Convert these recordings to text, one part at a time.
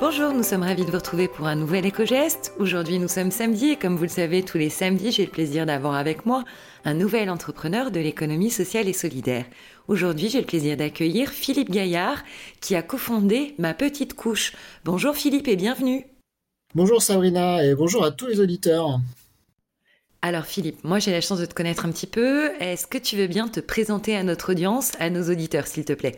Bonjour, nous sommes ravis de vous retrouver pour un nouvel éco-geste. Aujourd'hui, nous sommes samedi et comme vous le savez, tous les samedis, j'ai le plaisir d'avoir avec moi un nouvel entrepreneur de l'économie sociale et solidaire. Aujourd'hui, j'ai le plaisir d'accueillir Philippe Gaillard qui a cofondé Ma Petite Couche. Bonjour Philippe et bienvenue. Bonjour Sabrina et bonjour à tous les auditeurs. Alors Philippe, moi j'ai la chance de te connaître un petit peu. Est-ce que tu veux bien te présenter à notre audience, à nos auditeurs s'il te plaît?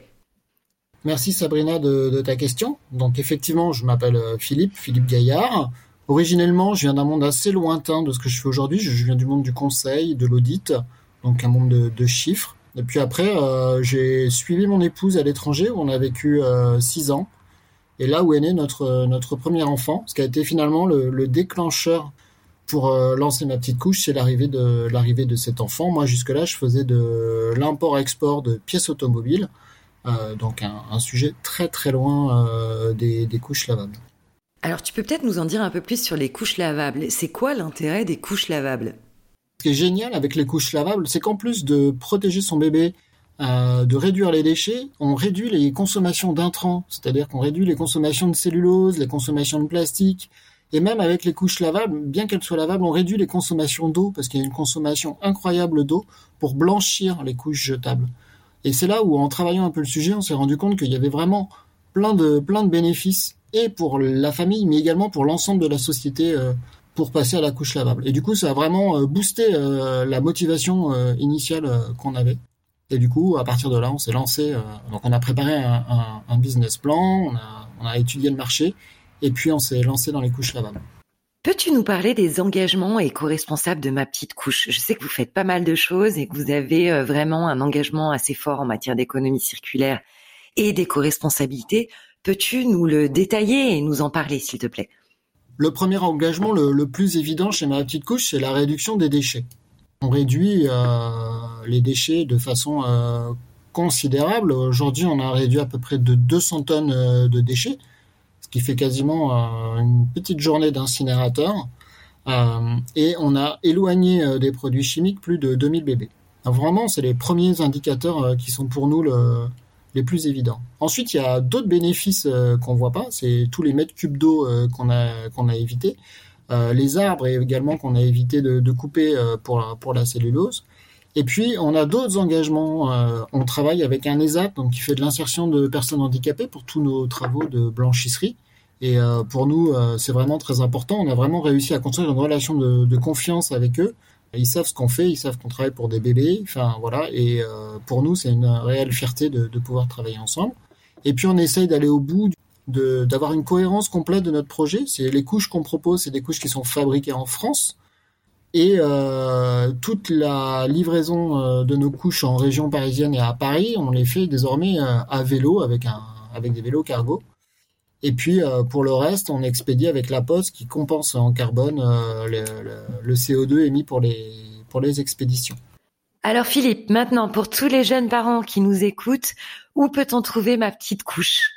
Merci Sabrina de, ta question. Donc effectivement, je m'appelle euh, Philippe, Philippe Gaillard. Originellement, je viens d'un monde assez lointain de ce que je fais aujourd'hui. Je, viens du monde du conseil, de l'audit, donc un monde de, chiffres. Et puis après, euh, j'ai suivi mon épouse à l'étranger où on a vécu euh, six ans. Et là où est né notre, notre premier enfant, ce qui a été finalement le, déclencheur pour lancer ma petite couche, c'est l'arrivée de l'arrivée de cet enfant. Moi, jusque-là, je faisais de l'import-export de pièces automobiles. Euh, donc un, sujet très très loin euh, des, couches lavables. Alors tu peux peut-être nous en dire un peu plus sur les couches lavables. C'est quoi l'intérêt des couches lavables? Ce qui est génial avec les couches lavables, c'est qu'en plus de protéger son bébé, euh, de réduire les déchets, on réduit les consommations d'intrants, c'est-à-dire qu'on réduit les consommations de cellulose, les consommations de plastique, et même avec les couches lavables, bien qu'elles soient lavables, on réduit les consommations d'eau, parce qu'il y a une consommation incroyable d'eau pour blanchir les couches jetables. Et c'est là où, en travaillant un peu le sujet, on s'est rendu compte qu'il y avait vraiment plein de, plein de bénéfices, et pour la famille, mais également pour l'ensemble de la société, euh, pour passer à la couche lavable. Et du coup, ça a vraiment euh, boosté euh, la motivation initiale qu'on avait. Et du coup, à partir de là, on s'est lancé. donc, on a préparé un, business plan, on a étudié le marché, et puis on s'est lancé dans les couches lavables. Peux-tu nous parler des engagements éco-responsables de ma petite couche? Je sais que vous faites pas mal de choses et que vous avez euh, vraiment un engagement assez fort en matière d'économie circulaire et d'éco-responsabilité. Peux-tu nous le détailler et nous en parler, s'il te plaît? Le premier engagement, le, plus évident chez ma petite couche, c'est la réduction des déchets. On réduit euh, les déchets de façon euh, considérable. Aujourd'hui, on a réduit à peu près de 200 tonnes de déchets qui fait quasiment euh, une petite journée d'incinérateur. Euh, et on a éloigné euh, des produits chimiques plus de 2000 bébés. vraiment, c'est les premiers indicateurs qui sont pour nous les plus évidents. Ensuite, il y a d'autres bénéfices qu'on voit pas. C'est tous les mètres cubes d'eau qu'on a évité, les arbres également qu'on a évité de, couper pour la cellulose. Et puis, on a d'autres engagements. Euh, on travaille avec un ESAP, donc qui fait de l'insertion de personnes handicapées pour tous nos travaux de blanchisserie. Et euh, pour nous, euh, c'est vraiment très important. On a vraiment réussi à construire une relation de, de confiance avec eux. Ils savent ce qu'on fait, ils savent qu'on travaille pour des bébés. Enfin, voilà. Et pour nous, c'est une réelle fierté de, de, pouvoir travailler ensemble. Et puis, on essaye d'aller au bout d'avoir une cohérence complète de notre projet. C'est les couches qu'on propose, c'est des couches qui sont fabriquées en France. Et euh, toute la livraison euh, de nos couches en région parisienne et à Paris, on les fait désormais euh, à vélo avec un avec des vélos cargo. Et puis pour le reste, on expédie avec la Poste qui compense en carbone le, le, CO2 émis pour les pour les expéditions. Alors Philippe, maintenant pour tous les jeunes parents qui nous écoutent, où peut-on trouver ma petite couche?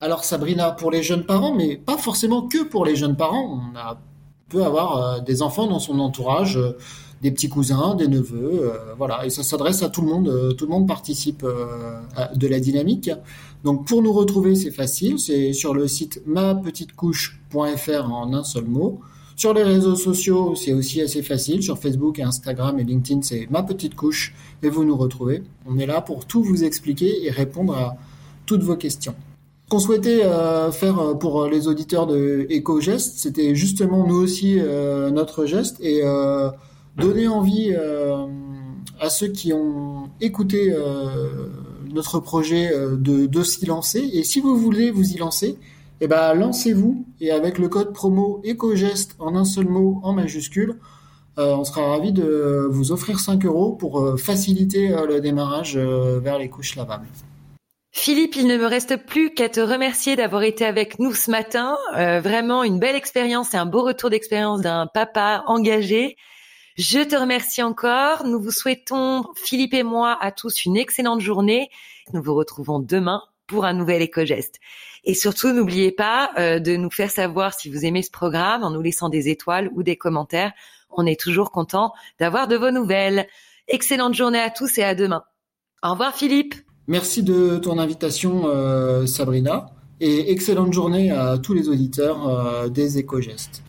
Alors Sabrina, pour les jeunes parents, mais pas forcément que pour les jeunes parents. On a peut avoir euh, des enfants dans son entourage, euh, des petits cousins, des neveux, euh, voilà. Et ça s'adresse à tout le monde. tout le monde participe de la dynamique. Donc pour nous retrouver, c'est facile. C'est sur le site mapetitecouche.fr en un seul mot. Sur les réseaux sociaux, c'est aussi assez facile. Sur Facebook, Instagram et LinkedIn, c'est ma petite couche et vous nous retrouvez. On est là pour tout vous expliquer et répondre à toutes vos questions qu'on souhaitait euh, faire euh, pour les auditeurs de EcoGest, c'était justement nous aussi euh, notre geste et donner envie à ceux qui ont écouté notre projet de, de s'y lancer. Et si vous voulez vous y lancer, eh ben lancez-vous et avec le code promo EcoGest en un seul mot en majuscule, on sera ravi de vous offrir 5 euros pour faciliter le démarrage vers les couches lavables. Philippe, il ne me reste plus qu'à te remercier d'avoir été avec nous ce matin. Euh, vraiment une belle expérience et un beau retour d'expérience d'un papa engagé. Je te remercie encore. Nous vous souhaitons, Philippe et moi, à tous une excellente journée. Nous vous retrouvons demain pour un nouvel éco-geste. Et surtout, n'oubliez pas euh, de nous faire savoir si vous aimez ce programme en nous laissant des étoiles ou des commentaires. On est toujours content d'avoir de vos nouvelles. Excellente journée à tous et à demain. Au revoir Philippe. Merci de ton invitation, euh, Sabrina. et excellente journée à tous les auditeurs des éco-gestes.